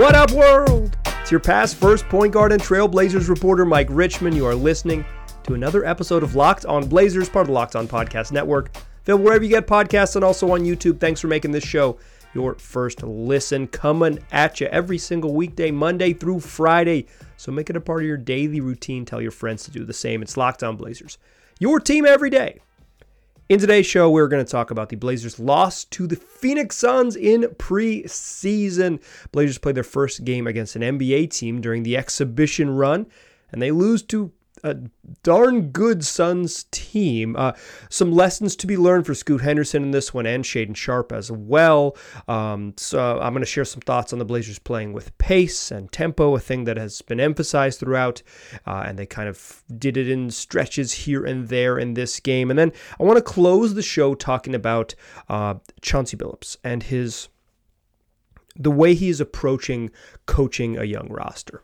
What up, world? It's your past first point guard and Trailblazers reporter, Mike Richman. You are listening to another episode of Locked on Blazers, part of the Locked on Podcast Network. Available wherever you get podcasts and also on YouTube. Thanks for making this show your first listen. Coming at you every single weekday, Monday through Friday. So make it a part of your daily routine. Tell your friends to do the same. It's Locked on Blazers, your team every day. In today's show, we're going to talk about the Blazers' loss to the Phoenix Suns in preseason. Blazers played their first game against an NBA team during the exhibition run, and they lose to a darn good Suns team. Uh, some lessons to be learned for Scoot Henderson in this one and Shaedon Sharpe as well. Um, so I'm going to share some thoughts on the Blazers playing with pace and tempo, a thing that has been emphasized throughout, uh, and they kind of did it in stretches here and there in this game. And then I want to close the show talking about uh, Chauncey Billups and his the way he is approaching coaching a young roster.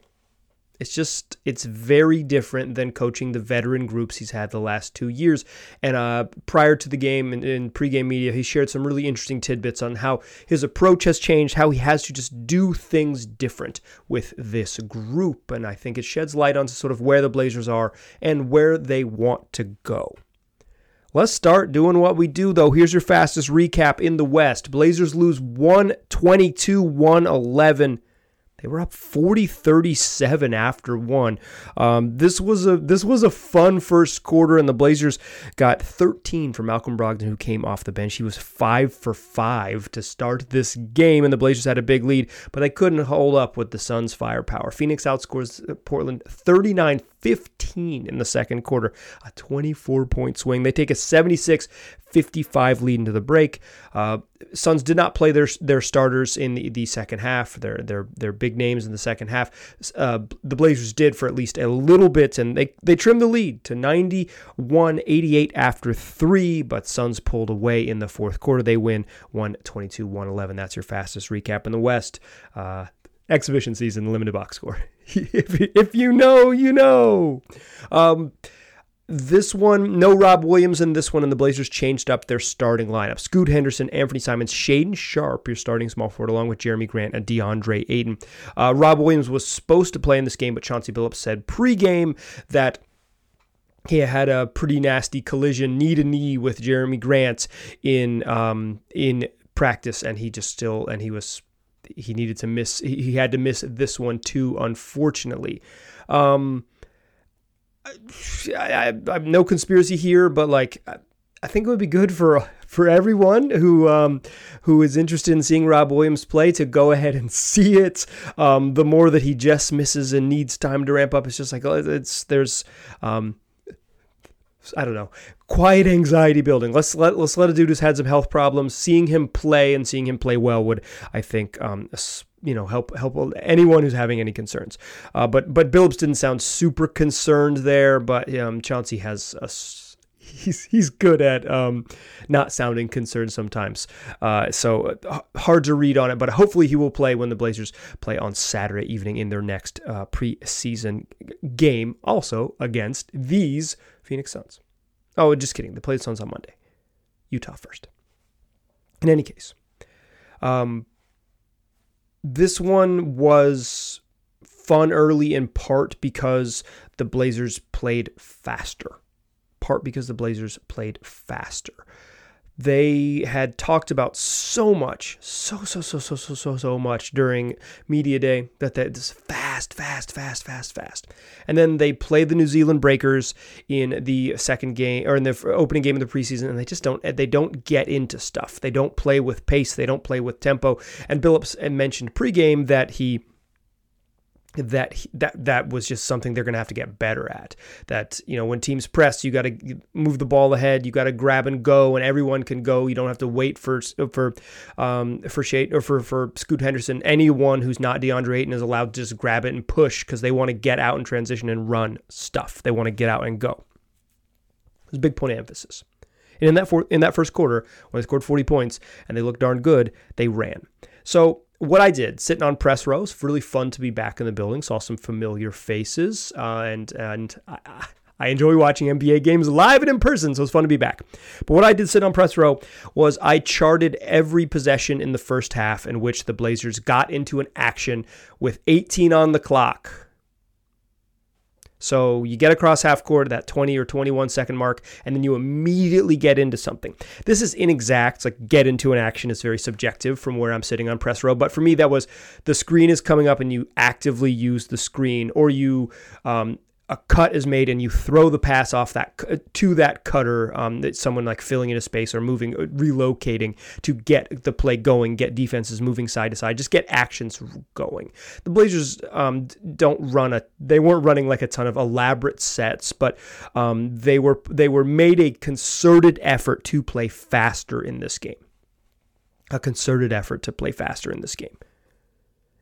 It's just it's very different than coaching the veteran groups he's had the last two years. And uh, prior to the game in, in pregame media, he shared some really interesting tidbits on how his approach has changed, how he has to just do things different with this group. And I think it sheds light on sort of where the Blazers are and where they want to go. Let's start doing what we do, though. Here's your fastest recap in the West. Blazers lose 122 111 they were up 40-37 after one. Um, this was a this was a fun first quarter, and the Blazers got 13 from Malcolm Brogdon, who came off the bench. He was five for five to start this game, and the Blazers had a big lead, but they couldn't hold up with the Suns' firepower. Phoenix outscores Portland 39 15 in the second quarter, a 24 point swing. They take a 76 55 lead into the break. Uh, Suns did not play their their starters in the, the second half. Their their their big names in the second half. Uh, the Blazers did for at least a little bit, and they they trimmed the lead to 91-88 after three. But Suns pulled away in the fourth quarter. They win 122-111. That's your fastest recap in the West. Uh, exhibition season limited box score. if, if you know, you know. Um, this one, no Rob Williams in this one, and the Blazers changed up their starting lineup. Scoot Henderson, Anfernee Simons, Shaedon Sharpe, your starting small forward, along with Jerami Grant and DeAndre Ayton. Uh, Rob Williams was supposed to play in this game, but Chauncey Billups said pregame that he had a pretty nasty collision knee to knee with Jerami Grant in um, in practice, and he just still and he was he needed to miss. He had to miss this one too, unfortunately. Um, I, I, I'm no conspiracy here, but like I think it would be good for for everyone who um, who is interested in seeing Rob Williams play to go ahead and see it. Um, the more that he just misses and needs time to ramp up, it's just like it's there's um, I don't know, quiet anxiety building. Let's let let's let a dude who's had some health problems. Seeing him play and seeing him play well would, I think, um, you know, help help anyone who's having any concerns. Uh, but but Billups didn't sound super concerned there. But um, Chauncey has a he's he's good at um, not sounding concerned sometimes. Uh, so uh, hard to read on it, but hopefully he will play when the Blazers play on Saturday evening in their next uh, preseason game, also against these Phoenix Suns. Oh, just kidding. They play the Suns on Monday. Utah first. In any case, um, this one was fun early in part because the Blazers played faster part because the Blazers played faster. They had talked about so much, so, so, so, so, so, so, so much during Media Day that this fast, fast, fast, fast, fast. Fast. And then they play the New Zealand Breakers in the second game or in the opening game of the preseason, and they just don't, they don't get into stuff. They don't play with pace, they don't play with tempo. And Billups mentioned pregame that he that that that was just something they're going to have to get better at. That you know when teams press, you got to move the ball ahead. You got to grab and go, and everyone can go. You don't have to wait for for um, for Shade or for for Scoot Henderson. Anyone who's not DeAndre Ayton is allowed to just grab it and push because they want to get out and transition and run stuff. They want to get out and go. It's a big point of emphasis. And in that for, in that first quarter, when they scored 40 points and they looked darn good, they ran. So what I did, sitting on press rows, really fun to be back in the building. Saw some familiar faces, uh, and and I, I enjoy watching NBA games live and in person, so it's fun to be back. But what I did sit on press row was I charted every possession in the first half in which the Blazers got into an action with 18 on the clock so you get across half court, at that 20 or 21 second mark, and then you immediately get into something. This is inexact. It's like get into an action is very subjective from where I'm sitting on press row. But for me, that was the screen is coming up and you actively use the screen, or you um, a cut is made and you throw the pass off that to that cutter um, that someone like filling in a space or moving uh, relocating to get the play going get defenses moving side to side just get actions going. The blazers um, don't run a they weren't running like a ton of elaborate sets but um, they were they were made a concerted effort to play faster in this game. A concerted effort to play faster in this game.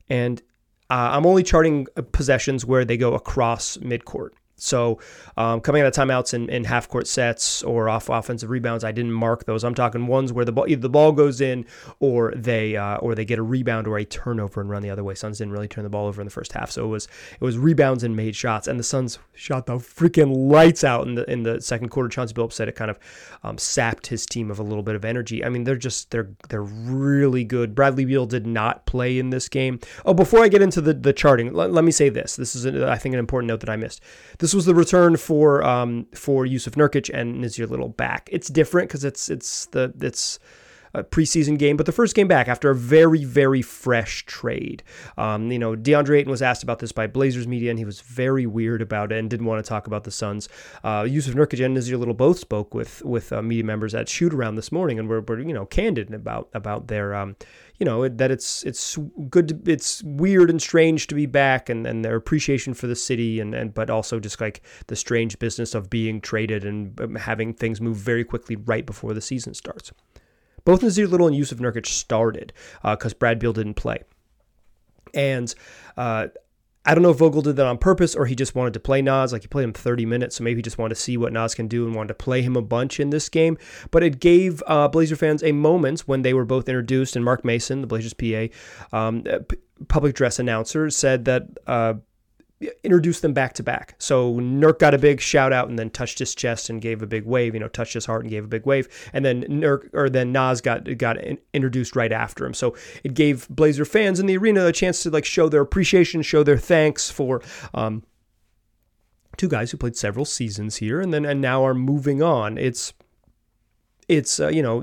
And uh, I'm only charting possessions where they go across midcourt. So um, coming out of timeouts and, half court sets or off offensive rebounds, I didn't mark those. I'm talking ones where the ball either the ball goes in or they uh, or they get a rebound or a turnover and run the other way. Suns didn't really turn the ball over in the first half, so it was it was rebounds and made shots. And the Suns shot the freaking lights out in the in the second quarter. Chauncey Billups said it kind of um, sapped his team of a little bit of energy. I mean, they're just they're they're really good. Bradley Beal did not play in this game. Oh, before I get into the the charting, let, let me say this. This is I think an important note that I missed. This was the return for um, for Jusuf Nurkic and Nassir Little back. It's different because it's it's the it's a preseason game, but the first game back after a very, very fresh trade. Um, you know, DeAndre Ayton was asked about this by Blazers media, and he was very weird about it and didn't want to talk about the Suns. Uh, Jusuf Nurkic and Nassir Little both spoke with with uh, media members at shoot around this morning, and were, were you know candid about about their um, you know that it's it's good to, it's weird and strange to be back and, and their appreciation for the city and, and but also just like the strange business of being traded and um, having things move very quickly right before the season starts both Little and Jusuf Nurkic started because uh, Brad Beal didn't play. And uh, I don't know if Vogel did that on purpose or he just wanted to play Naz. Like he played him 30 minutes, so maybe he just wanted to see what Naz can do and wanted to play him a bunch in this game. But it gave uh, Blazer fans a moment when they were both introduced, and Mark Mason, the Blazers PA, um, public dress announcer, said that uh, introduced them back to back. So Nurk got a big shout out and then touched his chest and gave a big wave, you know, touched his heart and gave a big wave. And then Nurk or then Naz got got introduced right after him. So it gave Blazer fans in the arena a chance to like show their appreciation, show their thanks for um, two guys who played several seasons here and then and now are moving on. It's it's uh, you know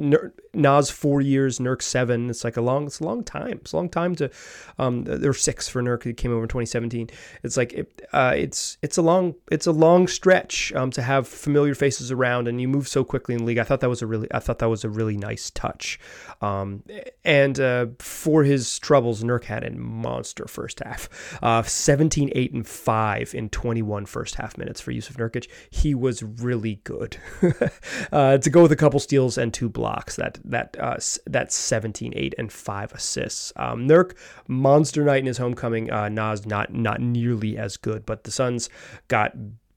Naz four years, Nurk seven. It's like a long, it's a long time. It's a long time to. Um, there six for Nurk. He came over in 2017. It's like it, uh, it's it's a long it's a long stretch um, to have familiar faces around, and you move so quickly in the league. I thought that was a really I thought that was a really nice touch. Um, and uh, for his troubles, Nurk had a monster first half. Uh, 17, 8, and 5 in 21 first half minutes for Jusuf Nurkic. He was really good. uh, to go with a couple steals and two blocks, that that uh, that 17, 8, and 5 assists. Um, Nurk, monster night in his homecoming. Uh, Naz, not, not nearly as good, but the Suns got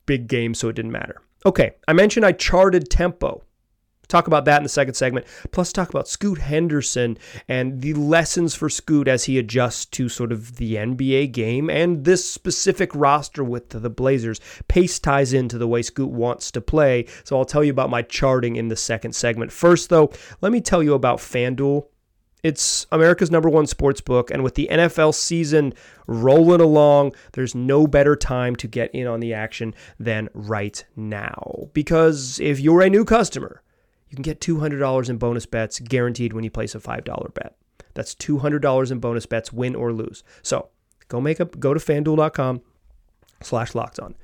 big games, so it didn't matter. Okay, I mentioned I charted tempo. Talk about that in the second segment. Plus, talk about Scoot Henderson and the lessons for Scoot as he adjusts to sort of the NBA game and this specific roster with the Blazers. Pace ties into the way Scoot wants to play. So I'll tell you about my charting in the second segment. First, though, let me tell you about FanDuel. It's America's number one sports book, and with the NFL season rolling along, there's no better time to get in on the action than right now. Because if you're a new customer, you can get $200 in bonus bets guaranteed when you place a $5 bet. That's $200 in bonus bets, win or lose. So go make up, go to fanduel.com slash locked on.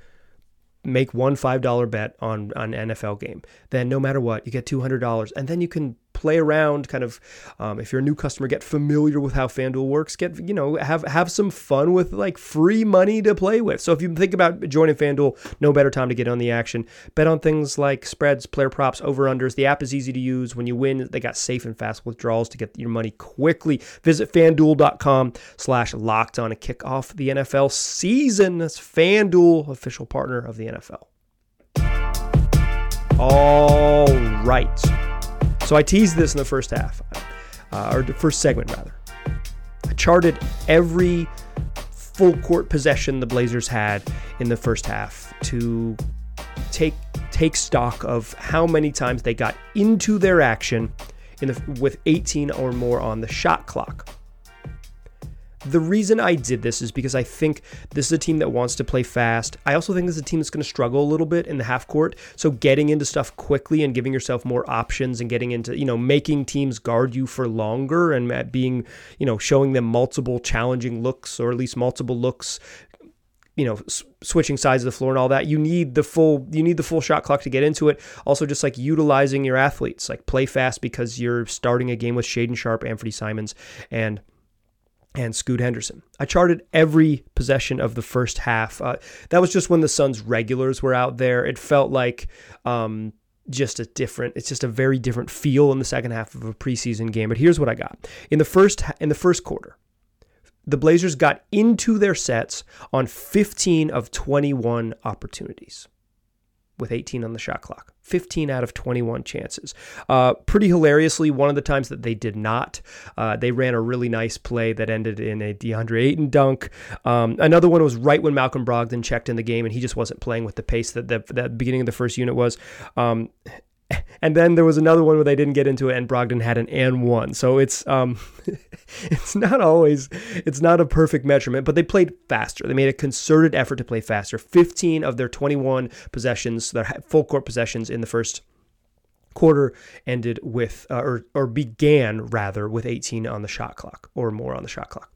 Make one $5 bet on an NFL game. Then no matter what, you get $200 and then you can play around, kind of, um, if you're a new customer, get familiar with how FanDuel works. Get you know have have some fun with like free money to play with. So if you think about joining FanDuel, no better time to get on the action. Bet on things like spreads, player props, over unders. The app is easy to use. When you win, they got safe and fast withdrawals to get your money quickly. Visit FanDuel.com/slash locked on to kick off the NFL season. That's FanDuel, official partner of the NFL. All right. So I teased this in the first half, uh, or the first segment rather. I charted every full court possession the Blazers had in the first half to take take stock of how many times they got into their action in the, with 18 or more on the shot clock. The reason I did this is because I think this is a team that wants to play fast. I also think this is a team that's going to struggle a little bit in the half court. So getting into stuff quickly and giving yourself more options and getting into, you know, making teams guard you for longer and being, you know, showing them multiple challenging looks or at least multiple looks you know switching sides of the floor and all that you need the full you need the full shot clock to get into it also just like utilizing your athletes like play fast because you're starting a game with Shaedon Sharpe Anfernee Simons and and Scoot Henderson. I charted every possession of the first half. Uh, that was just when the Suns regulars were out there. It felt like um, just a different. It's just a very different feel in the second half of a preseason game. But here's what I got in the first in the first quarter. The Blazers got into their sets on 15 of 21 opportunities with 18 on the shot clock. 15 out of 21 chances. Uh, pretty hilariously, one of the times that they did not, uh, they ran a really nice play that ended in a DeAndre Ayton dunk. Um, another one was right when Malcolm Brogdon checked in the game, and he just wasn't playing with the pace that the, that beginning of the first unit was. Um, and then there was another one where they didn't get into it, and Brogdon had an and one. So it's um, it's not always it's not a perfect measurement, but they played faster. They made a concerted effort to play faster. 15 of their 21 possessions, their full court possessions in the first quarter ended with uh, or or began rather with 18 on the shot clock or more on the shot clock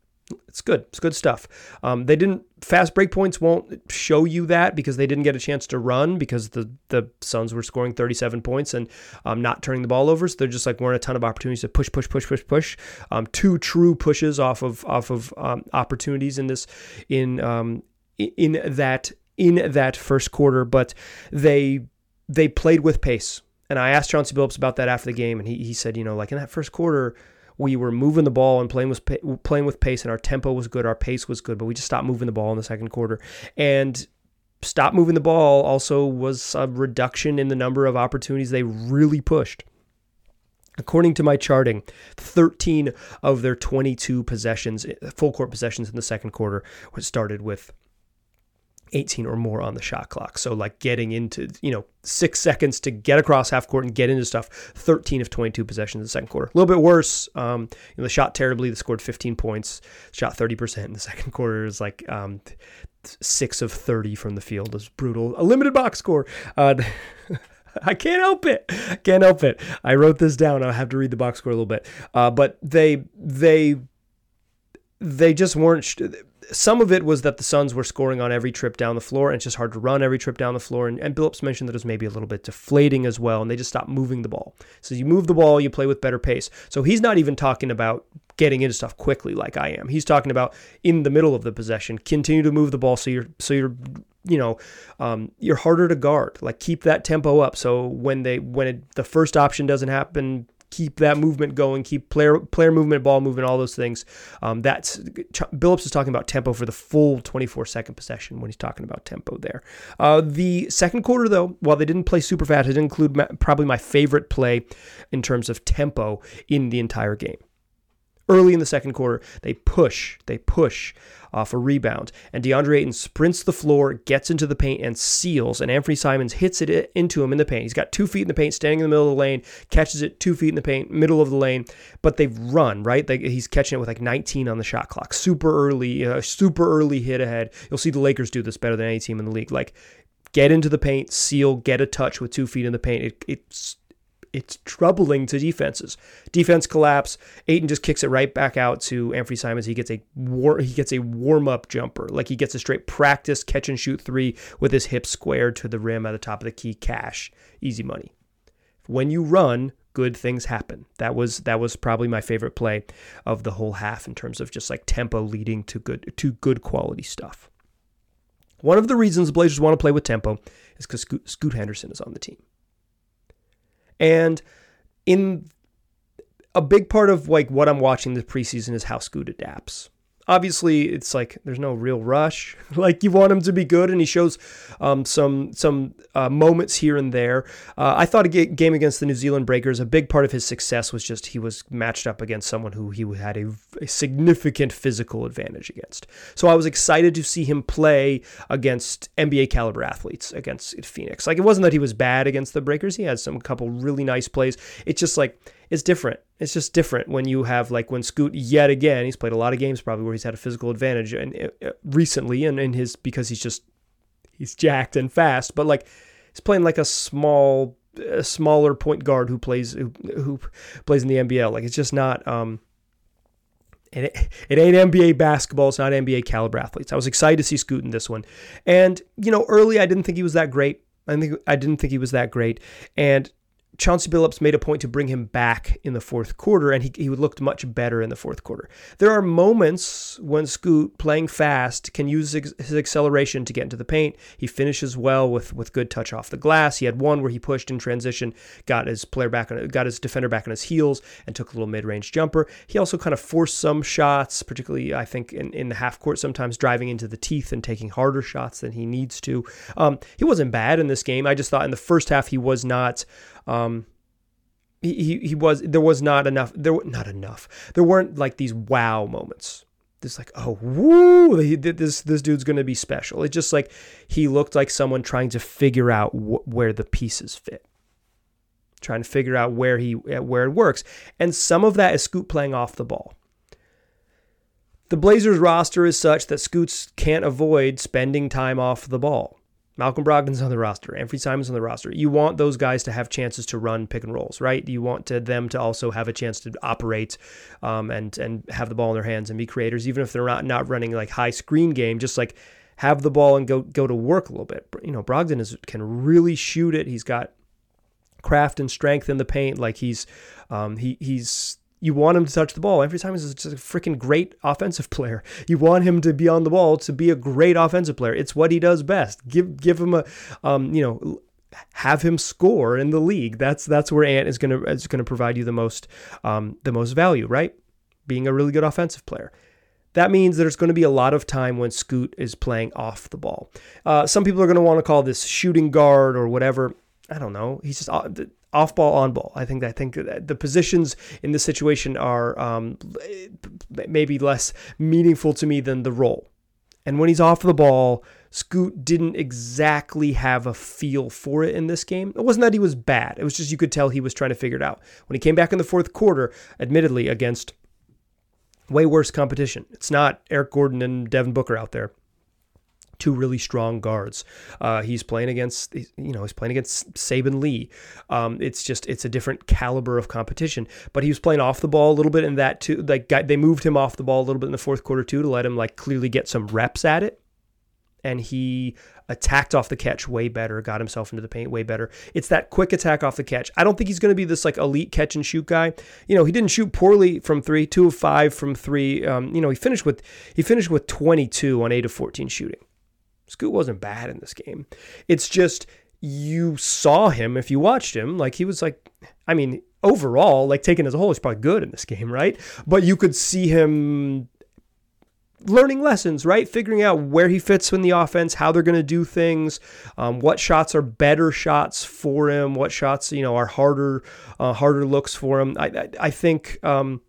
it's good. It's good stuff. Um, they didn't fast break points won't show you that because they didn't get a chance to run because the the Suns were scoring 37 points and um, not turning the ball over. So they're just like weren't a ton of opportunities to push, push, push, push, push. Um, two true pushes off of off of um, opportunities in this in um, in that in that first quarter, but they they played with pace. And I asked Chauncey Billups about that after the game, and he, he said, you know, like in that first quarter, we were moving the ball and playing with playing with pace, and our tempo was good, our pace was good, but we just stopped moving the ball in the second quarter, and stop moving the ball also was a reduction in the number of opportunities they really pushed. According to my charting, 13 of their 22 possessions, full court possessions in the second quarter, was started with 18 or more on the shot clock. So like getting into, you know, six seconds to get across half court and get into stuff. 13 of 22 possessions in the second quarter. A little bit worse. Um, you know, they shot terribly. They scored 15 points, shot 30% in the second quarter. Is like um, six of 30 from the field is brutal. A limited box score. Uh, I can't help it. Can't help it. I wrote this down. I'll have to read the box score a little bit. Uh, but they they they just weren't. Sh- some of it was that the Suns were scoring on every trip down the floor, and it's just hard to run every trip down the floor. And, and Billups mentioned that it was maybe a little bit deflating as well, and they just stopped moving the ball. So you move the ball, you play with better pace. So he's not even talking about getting into stuff quickly like I am. He's talking about in the middle of the possession, continue to move the ball so you're so you're you know um, you're harder to guard. Like keep that tempo up. So when they when it, the first option doesn't happen, keep that movement going, keep player player movement, ball movement, all those things. Um, that's Billups is talking about tempo for the full 24 second possession when he's talking about tempo there. Uh, the second quarter, though, while they didn't play super fast, it did include my, probably my favorite play in terms of tempo in the entire game. Early in the second quarter, they push, they push off a rebound, and DeAndre Ayton sprints the floor, gets into the paint, and seals. And Anfernee Simons hits it into him in the paint. He's got two feet in the paint, standing in the middle of the lane, catches it two feet in the paint, middle of the lane. But they've run right. They, he's catching it with like 19 on the shot clock, super early, uh, super early hit ahead. You'll see the Lakers do this better than any team in the league. Like get into the paint, seal, get a touch with two feet in the paint. It, it's it's troubling to defenses. Defense collapse. Ayton just kicks it right back out to Anfernee Simons. He gets a war, he gets a warm up jumper, like he gets a straight practice catch and shoot three with his hips squared to the rim at the top of the key. Cash, easy money. When you run, good things happen. That was that was probably my favorite play of the whole half in terms of just like tempo leading to good to good quality stuff. One of the reasons the Blazers want to play with tempo is because Scoot Henderson is on the team. And in a big part of like what I'm watching this preseason is how Scoot adapts. Obviously, it's like there's no real rush. like you want him to be good, and he shows um, some some uh, moments here and there. Uh, I thought a game against the New Zealand Breakers, a big part of his success was just he was matched up against someone who he had a, a significant physical advantage against. So I was excited to see him play against NBA caliber athletes against Phoenix. Like it wasn't that he was bad against the Breakers; he had some couple really nice plays. It's just like it's different. It's just different when you have like when Scoot yet again. He's played a lot of games probably where he's had a physical advantage and uh, recently, and in his because he's just he's jacked and fast. But like he's playing like a small, a smaller point guard who plays who, who plays in the NBL. Like it's just not. um it, it ain't NBA basketball. It's not NBA caliber athletes. I was excited to see Scoot in this one. And, you know, early I didn't think he was that great. I think I didn't think he was that great. And Chauncey Billups made a point to bring him back in the fourth quarter, and he, he looked much better in the fourth quarter. There are moments when Scoot, playing fast, can use his acceleration to get into the paint. He finishes well with, with good touch off the glass. He had one where he pushed in transition, got his player back on, got his defender back on his heels, and took a little mid range jumper. He also kind of forced some shots, particularly I think in, in the half court, sometimes driving into the teeth and taking harder shots than he needs to. Um, he wasn't bad in this game. I just thought in the first half he was not. Um, he, he was there was not enough there were not enough. There weren't like these wow moments. This like oh woo this this dude's gonna be special. It's just like he looked like someone trying to figure out wh- where the pieces fit. Trying to figure out where he where it works. And some of that is scoot playing off the ball. The blazers roster is such that scoots can't avoid spending time off the ball Malcolm Brogdon's on the roster, Anfernee Simons on the roster. You want those guys to have chances to run pick and rolls, right? You want to, them to also have a chance to operate um, and and have the ball in their hands and be creators, even if they're not not running like high screen game. Just like have the ball and go go to work a little bit. You know, Brogdon is can really shoot it. He's got craft and strength in the paint. Like he's um, he he's you want him to touch the ball. Every time he's just a freaking great offensive player. You want him to be on the ball to be a great offensive player. It's what he does best. Give give him a, um, you know, have him score in the league. That's that's where Ant is gonna is gonna provide you the most um, the most value, right? Being a really good offensive player. That means there's going to be a lot of time when Scoot is playing off the ball. Uh, some people are going to want to call this shooting guard or whatever. I don't know. He's just uh, off ball, on ball. I think I think the positions in this situation are um, maybe less meaningful to me than the role. And when he's off the ball, Scoot didn't exactly have a feel for it in this game. It wasn't that he was bad. It was just you could tell he was trying to figure it out. When he came back in the fourth quarter, admittedly against way worse competition. It's not Eric Gordon and Devin Booker out there two really strong guards. Uh, he's playing against, you know, he's playing against Saben Lee. Um, it's just, it's a different caliber of competition. But he was playing off the ball a little bit in that too. Like they moved him off the ball a little bit in the fourth quarter too to let him like clearly get some reps at it. And he attacked off the catch way better, got himself into the paint way better. It's that quick attack off the catch. I don't think he's going to be this like elite catch and shoot guy. You know, he didn't shoot poorly from three, two of five from three. Um, you know, he finished with he finished with 22 on eight of 14 shooting. Scoot wasn't bad in this game. It's just you saw him if you watched him, like he was like, I mean, overall, like taken as a whole, he's probably good in this game, right? But you could see him learning lessons, right? Figuring out where he fits in the offense, how they're going to do things, um, what shots are better shots for him, what shots you know are harder, uh, harder looks for him. I I, I think. Um,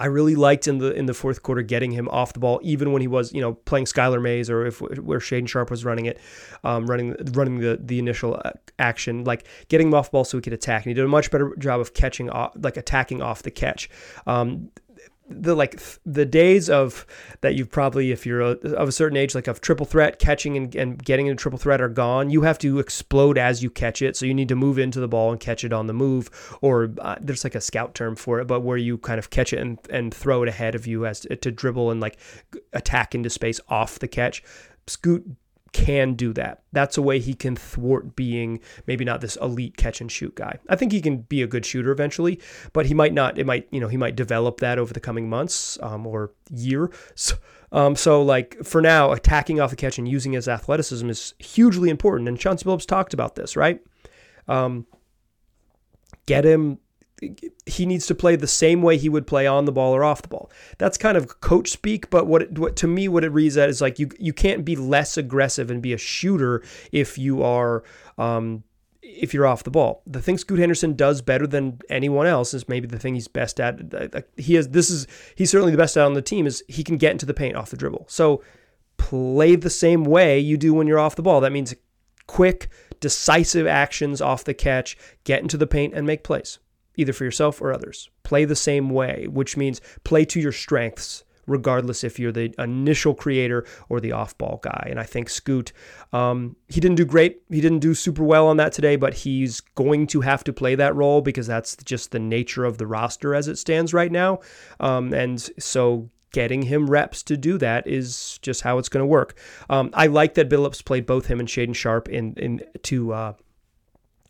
I really liked in the in the fourth quarter getting him off the ball, even when he was you know playing Skylar Mays or if where Shaedon Sharpe was running it, um, running running the the initial uh, action, like getting him off the ball so he could attack. And he did a much better job of catching off, like attacking off the catch. Um, the like the days of that you've probably if you're a, of a certain age like of triple threat catching and, and getting into triple threat are gone you have to explode as you catch it. So you need to move into the ball and catch it on the move or uh, there's like a scout term for it but where you kind of catch it and, and throw it ahead of you as to, to dribble and like attack into space off the catch. Scoot can do that. That's a way he can thwart being maybe not this elite catch and shoot guy. I think he can be a good shooter eventually, but he might not. It might, you know, he might develop that over the coming months um, or year. So, um, so, like for now, attacking off the catch and using his athleticism is hugely important. And Chauncey Billups talked about this, right? Um, get him he needs to play the same way he would play on the ball or off the ball. That's kind of coach speak, but what, it, what to me what it reads at is like you you can't be less aggressive and be a shooter if you are um, if you're off the ball. The thing Scoot Henderson does better than anyone else is maybe the thing he's best at. He has this is he's certainly the best at on the team is he can get into the paint off the dribble. So play the same way you do when you're off the ball. That means quick, decisive actions off the catch, get into the paint and make plays either for yourself or others. Play the same way, which means play to your strengths, regardless if you're the initial creator or the off ball guy. And I think Scoot, um, he didn't do great. He didn't do super well on that today, but he's going to have to play that role because that's just the nature of the roster as it stands right now. Um, and so getting him reps to do that is just how it's going to work. Um, I like that Billups played both him and Shaedon Sharpe in in to uh,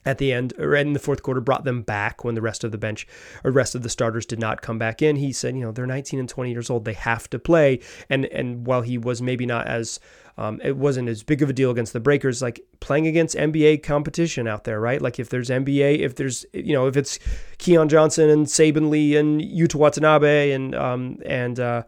at the end or in the fourth quarter brought them back when the rest of the bench or rest of the starters did not come back in. He said you know they're 19 and 20 years old. They have to play. And and while he was maybe not as um, it wasn't as big of a deal against the breakers like playing against nba competition out there right? Like if there's nba if there's you know if it's keon johnson and saben lee and yuta watanabe and um and uh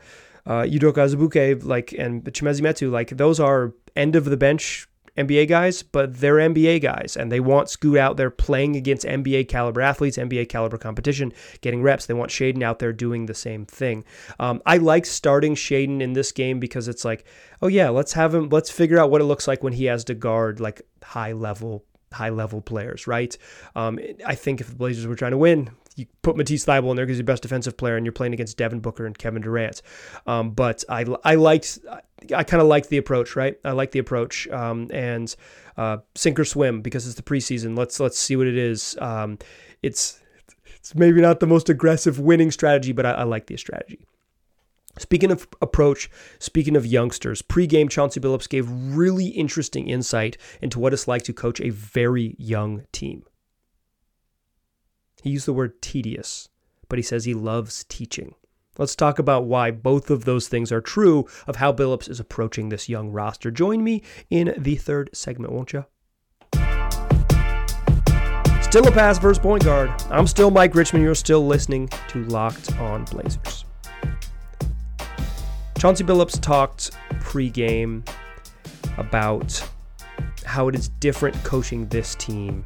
uh, Udoka Azubuike, like, and Chimezie Metu, like, those are end of the bench NBA guys, but they're NBA guys and they want Scoot out there playing against NBA caliber athletes, NBA caliber competition, getting reps. They want Shaedon out there doing the same thing. Um, I like starting Shaedon in this game because it's like, oh yeah, let's have him, let's figure out what it looks like when he has to guard like high level high level players, right? Um, I think if the Blazers were trying to win, you put Matisse Thybulle in there because he's the best defensive player, and you're playing against Devin Booker and Kevin Durant. Um, but I I liked I kind of liked the approach, right? I like the approach, um, and uh, sink or swim because it's the preseason. Let's let's see what it is. Um, it's it's maybe not the most aggressive winning strategy, but I, I like the strategy. Speaking of approach, speaking of youngsters, pregame Chauncey Billups gave really interesting insight into what it's like to coach a very young team. He used the word tedious, but he says he loves teaching. Let's talk about why both of those things are true of how Billups is approaching this young roster. Join me in the third segment, won't you? Still a pass versus point guard. I'm still Mike Richman. You're still listening to Locked On Blazers. Chauncey Billups talked pregame about how it is different coaching this team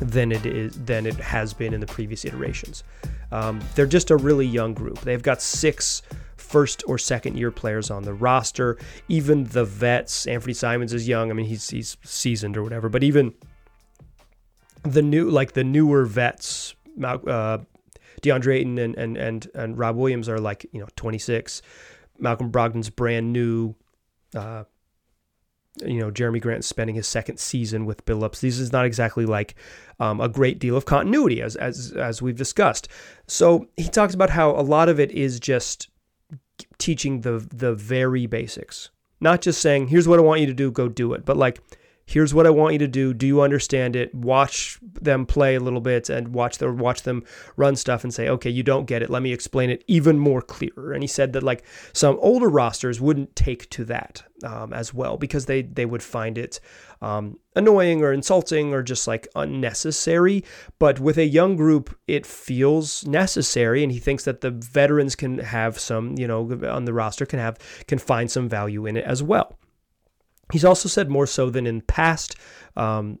than it is than it has been in the previous iterations. Um, they're just a really young group. They've got six first or second year players on the roster. Even the vets, Anfernee Simons is young. I mean, he's he's seasoned or whatever. But even the new like the newer vets, uh, DeAndre Ayton and and and and Rob Williams are like you know 26. Malcolm Brogdon's brand new. Uh, you know, Jerami Grant spending his second season with Billups. This is not exactly like um, a great deal of continuity, as as as we've discussed. So he talks about how a lot of it is just teaching the the very basics, not just saying, "Here's what I want you to do, go do it," but like here's what I want you to do. Do you understand it? Watch them play a little bit and watch them watch them run stuff and say, okay, you don't get it. Let me explain it even more clearer. And he said that like some older rosters wouldn't take to that um, as well because they they would find it um, annoying or insulting or just like unnecessary. But with a young group, it feels necessary, and he thinks that the veterans can have some, you know, on the roster can have can find some value in it as well. He's also said more so than in past um,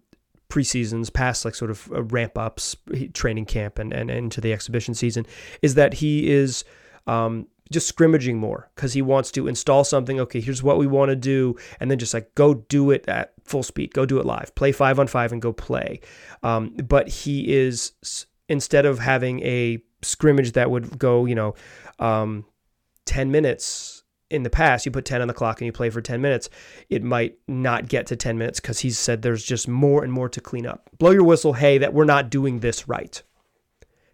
preseasons, past like sort of uh, ramp ups, training camp, and, and, and into the exhibition season, is that he is um, just scrimmaging more because he wants to install something. Okay, here's what we want to do, and then just like go do it at full speed, go do it live, play five on five, and go play. Um, but he is instead of having a scrimmage that would go, you know, um, ten minutes in the past, you put 10 on the clock and you play for 10 minutes, it might not get to 10 minutes because he's said there's just more and more to clean up. Blow your whistle, hey, that we're not doing this right.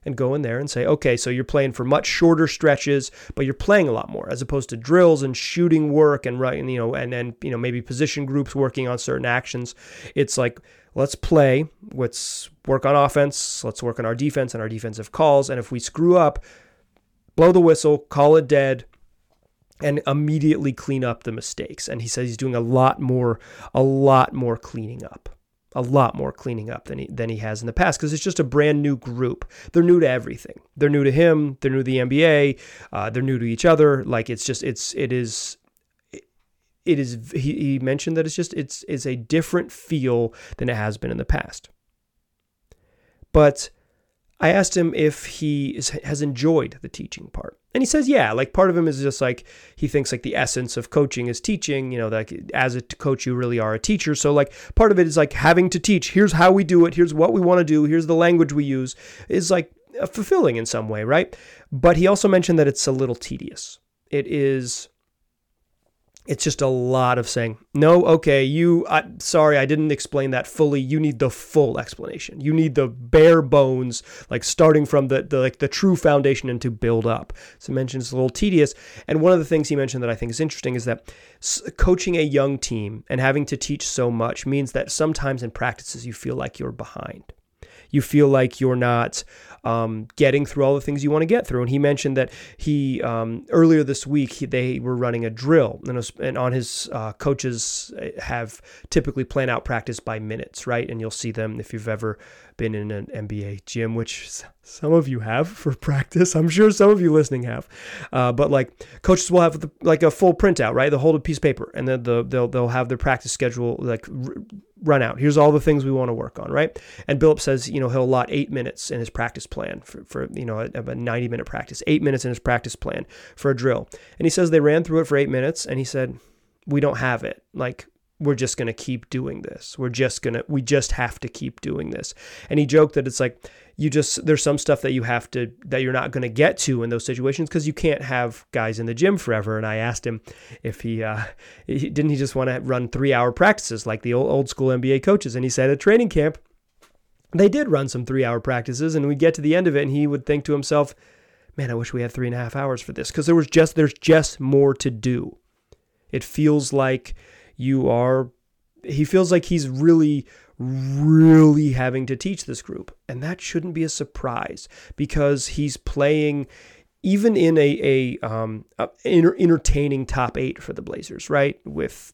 And go in there and say, okay, so you're playing for much shorter stretches, but you're playing a lot more as opposed to drills and shooting work and right, you know, and then you know maybe position groups working on certain actions. It's like let's play, let's work on offense, let's work on our defense and our defensive calls, and if we screw up, blow the whistle, call it dead, and immediately clean up the mistakes. And he says he's doing a lot more, a lot more cleaning up. a lot more cleaning up than he than he has in the past because it's just a brand new group. They're new to everything. They're new to him. They're new to the NBA. Uh, they're new to each other. Like it's just it's it is it is he, he mentioned that it's just it's it's a different feel than it has been in the past. But I asked him if he is, has enjoyed the teaching part. And he says, yeah, like part of him is just like he thinks like the essence of coaching is teaching, you know, like as a coach, you really are a teacher. So, like, part of it is like having to teach. Here's how we do it. Here's what we want to do. Here's the language we use is like fulfilling in some way, right? But he also mentioned that it's a little tedious. It is it's just a lot of saying no okay you I, sorry i didn't explain that fully. You need the full explanation. You need the bare bones like starting from the, the like the true foundation and to build up. So mentioned it's a little tedious. And one of the things he mentioned that i think is interesting is that coaching a young team and having to teach so much means that sometimes in practices you feel like you're behind you feel like you're not um, getting through all the things you want to get through. And he mentioned that he um, earlier this week he, they were running a drill, and, was, and on his uh, coaches have typically plan out practice by minutes, right? And you'll see them if you've ever been in an NBA gym, which some of you have for practice. I'm sure some of you listening have. Uh, but like coaches will have the, like a full printout, right? They'll hold a piece of paper and then the, they'll they'll have their practice schedule like r- run out. Here's all the things we want to work on, right? And Billups says, you know, he'll allot eight minutes in his practice plan for, for you know, a, a 90 minute practice, eight minutes in his practice plan for a drill. And he says they ran through it for eight minutes and he said, we don't have it. Like we're just going to keep doing this. We're just going to, we just have to keep doing this. And he joked that it's like, you just, there's some stuff that you have to, that you're not going to get to in those situations because you can't have guys in the gym forever. And I asked him if he, uh, didn't he just want to run three hour practices like the old, old school NBA coaches? And he said at training camp, they did run some three hour practices and we'd get to the end of it and he would think to himself, man, I wish we had three and a half hours for this because there was just, there's just more to do. It feels like, you are he feels like he's really really having to teach this group and that shouldn't be a surprise because he's playing even in a, a, um, a entertaining top eight for the Blazers, right? With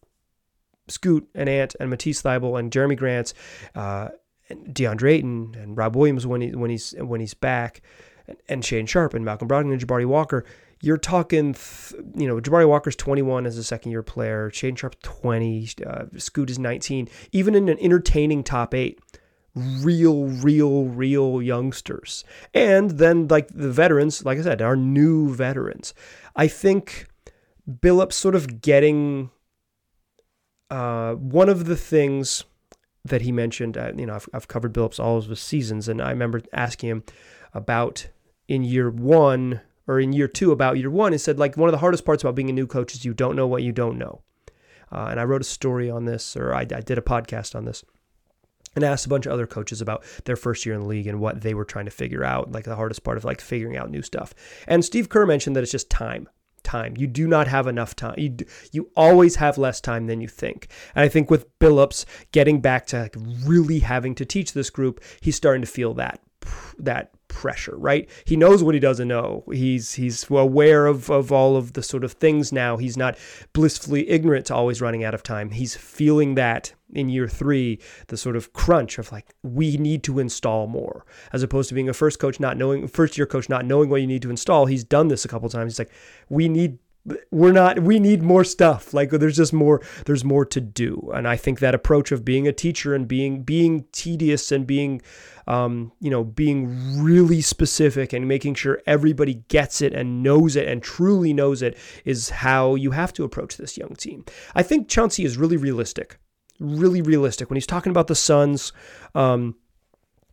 Scoot and Ant and Matisse Thybulle and Jerami Grant, uh, and DeAndre Ayton and Rob Williams when he when he's when he's back, and, and Shaedon Sharpe and Malcolm Brogdon and Jabari Walker you're talking, th- you know, Jabari Walker's 21 as a second year player, Shaedon Sharpe 20, uh, Scoot is 19. Even in an entertaining top eight, real, real, real youngsters. And then, like the veterans, like I said, are new veterans. I think Billups sort of getting uh, one of the things that he mentioned, uh, you know, I've, I've covered Billups all of his seasons, and I remember asking him about in year one or in year two about year one, he said like one of the hardest parts about being a new coach is you don't know what you don't know. Uh, and I wrote a story on this, or I, I did a podcast on this, and asked a bunch of other coaches about their first year in the league and what they were trying to figure out, like the hardest part of like figuring out new stuff. And Steve Kerr mentioned that it's just time. Time. You do not have enough time. You you always have less time than you think. And I think with Billups getting back to like really having to teach this group, he's starting to feel that that pressure, right? He knows what he doesn't know. He's he's aware of, of all of the sort of things now. He's not blissfully ignorant to always running out of time. He's feeling that in year three, the sort of crunch of like, we need to install more, as opposed to being a first coach not knowing first year coach not knowing what you need to install. He's done this a couple times. He's like, we need we're not we need more stuff. Like there's just more there's more to do. And i think that approach of being a teacher and being being tedious and being um, you know being really specific and making sure everybody gets it and knows it and truly knows it is how you have to approach this young team i think chauncey is really realistic really realistic. When he's talking about the suns um,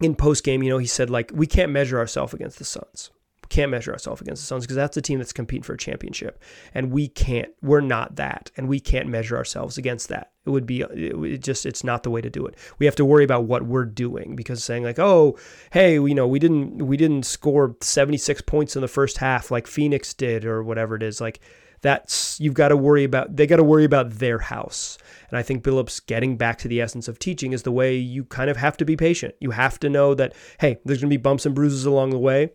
in post game you know he said like we can't measure ourselves against the suns can't measure ourselves against the Suns because that's the team that's competing for a championship, and we can't. We're not that, and we can't measure ourselves against that. It would be it just it's not the way to do it. We have to worry about what we're doing because saying like, oh, hey, you know, we didn't we didn't score 76 points in the first half like Phoenix did or whatever it is like that's you've got to worry about they got to worry about their house and i think billups getting back to the essence of teaching is the way you kind of have to be patient you have to know that hey there's going to be bumps and bruises along the way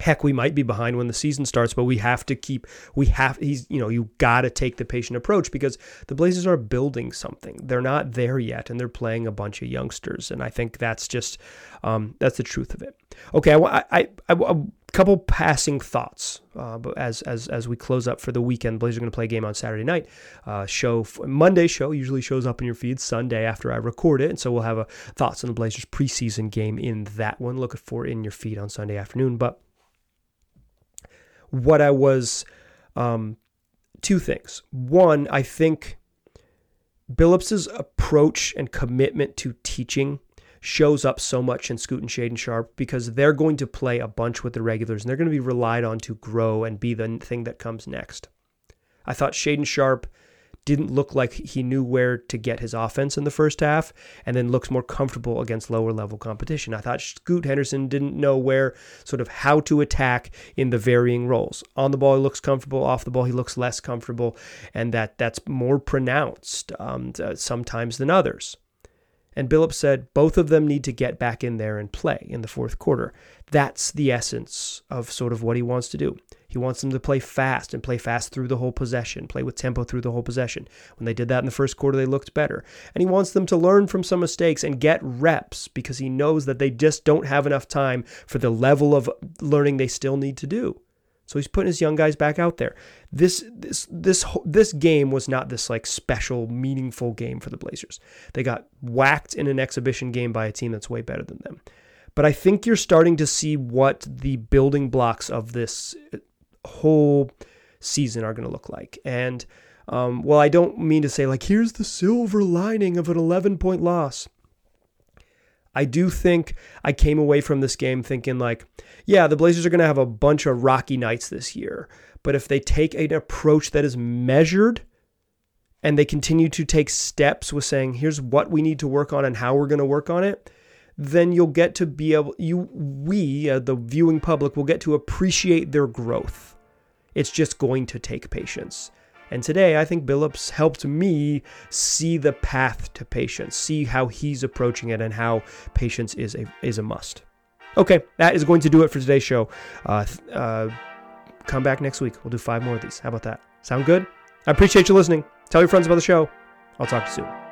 heck we might be behind when the season starts but we have to keep we have he's you know you got to take the patient approach because the blazers are building something. They're not there yet and they're playing a bunch of youngsters and i think that's just um, that's the truth of it. Okay i i, I, a couple passing thoughts uh, as as as we close up for the weekend blazers are going to play a game on saturday night. Uh, show monday show usually shows up in your feed sunday after i record it and so we'll have a thoughts on the blazers preseason game in that one. Look for in your feed on sunday afternoon but what I was um, two things. One, I think Billups's approach and commitment to teaching shows up so much in Scoot and Shaedon Sharpe because they're going to play a bunch with the regulars and they're going to be relied on to grow and be the thing that comes next. I thought Shaedon Sharpe didn't look like he knew where to get his offense in the first half and then looks more comfortable against lower level competition. I thought Scoot Henderson didn't know where, sort of how to attack in the varying roles. On the ball, he looks comfortable. Off the ball, he looks less comfortable. And that that's more pronounced um, sometimes than others. And Billups said both of them need to get back in there and play in the fourth quarter. That's the essence of sort of what he wants to do. He wants them to play fast and play fast through the whole possession, play with tempo through the whole possession. When they did that in the first quarter, they looked better. And he wants them to learn from some mistakes and get reps because he knows that they just don't have enough time for the level of learning they still need to do. So he's putting his young guys back out there. This this this this game was not this like special meaningful game for the Blazers. They got whacked in an exhibition game by a team that's way better than them. But I think you're starting to see what the building blocks of this whole season are going to look like. And um, well, I don't mean to say like here's the silver lining of an 11 point loss. I do think I came away from this game thinking like, yeah, the Blazers are going to have a bunch of rocky nights this year, but if they take an approach that is measured and they continue to take steps with saying, here's what we need to work on and how we're going to work on it, then you'll get to be able you we uh, the viewing public will get to appreciate their growth. It's just going to take patience. And today, I think Billups helped me see the path to patience, see how he's approaching it, and how patience is a is a must. Okay, that is going to do it for today's show. Uh, uh, come back next week. We'll do five more of these. How about that? Sound good? I appreciate you listening. Tell your friends about the show. I'll talk to you soon.